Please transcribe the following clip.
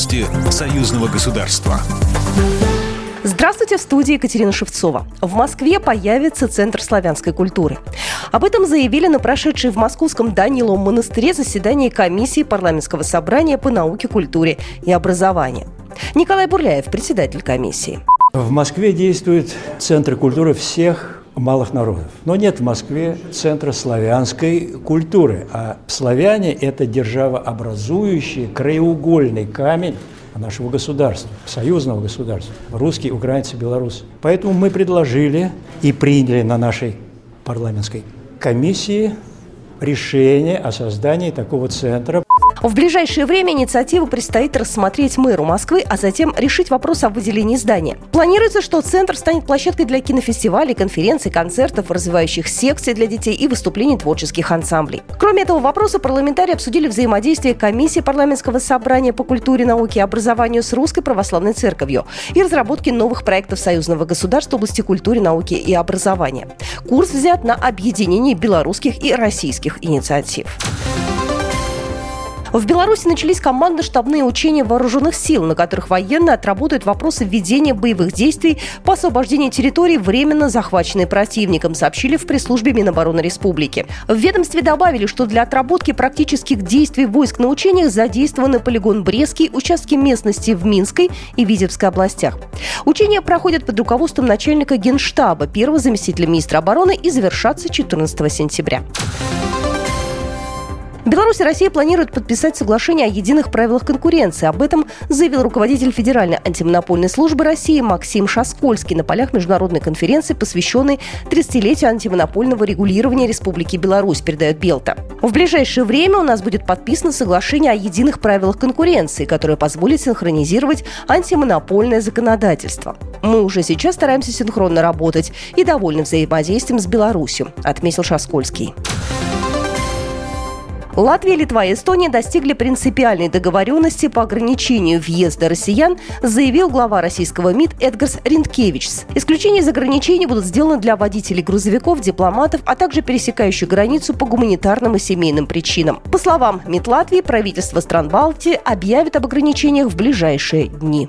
Новости союзного государства. Здравствуйте, в студии Екатерина Шевцова. В Москве появится Центр славянской культуры. Об этом заявили на прошедшей в Московском Даниловом монастыре заседании комиссии парламентского собрания по науке, культуре и образованию. Николай Бурляев, председатель комиссии. В Москве действует Центр культуры всех малых народов. Но нет в Москве центра славянской культуры, а славяне – это державообразующий краеугольный камень нашего государства, союзного государства, русские, украинцы, белорусы. Поэтому мы предложили и приняли на нашей парламентской комиссии решение о создании такого центра. В ближайшее время инициативу предстоит рассмотреть мэру Москвы, а затем решить вопрос о выделении здания. Планируется, что центр станет площадкой для кинофестивалей, конференций, концертов, развивающих секций для детей и выступлений творческих ансамблей. Кроме этого вопроса, парламентарии обсудили взаимодействие комиссии парламентского собрания по культуре, науке и образованию с Русской Православной Церковью и разработки новых проектов союзного государства в области культуры, науки и образования. Курс взят на объединение белорусских и российских инициатив. В Беларуси начались командно-штабные учения вооруженных сил, на которых военные отработают вопросы введения боевых действий по освобождению территории, временно захваченной противником, сообщили в пресс-службе Минобороны Республики. В ведомстве добавили, что для отработки практических действий войск на учениях задействованы полигон Брестский, участки местности в Минской и Витебской областях. Учения проходят под руководством начальника Генштаба, первого заместителя министра обороны и завершатся 14 сентября. Беларусь и Россия планируют подписать соглашение о единых правилах конкуренции. Об этом заявил руководитель Федеральной антимонопольной службы России Максим Шаскольский на полях международной конференции, посвященной 30-летию антимонопольного регулирования Республики Беларусь, передает Белта. В ближайшее время у нас будет подписано соглашение о единых правилах конкуренции, которое позволит синхронизировать антимонопольное законодательство. Мы уже сейчас стараемся синхронно работать и довольны взаимодействием с Беларусью, отметил Шаскольский. Латвия, Литва и Эстония достигли принципиальной договоренности по ограничению въезда россиян, заявил глава российского МИД Эдгарс Ринкевичс. Исключения из ограничений будут сделаны для водителей грузовиков, дипломатов, а также пересекающих границу по гуманитарным и семейным причинам. По словам МИД Латвии, правительство стран Балтии объявит об ограничениях в ближайшие дни.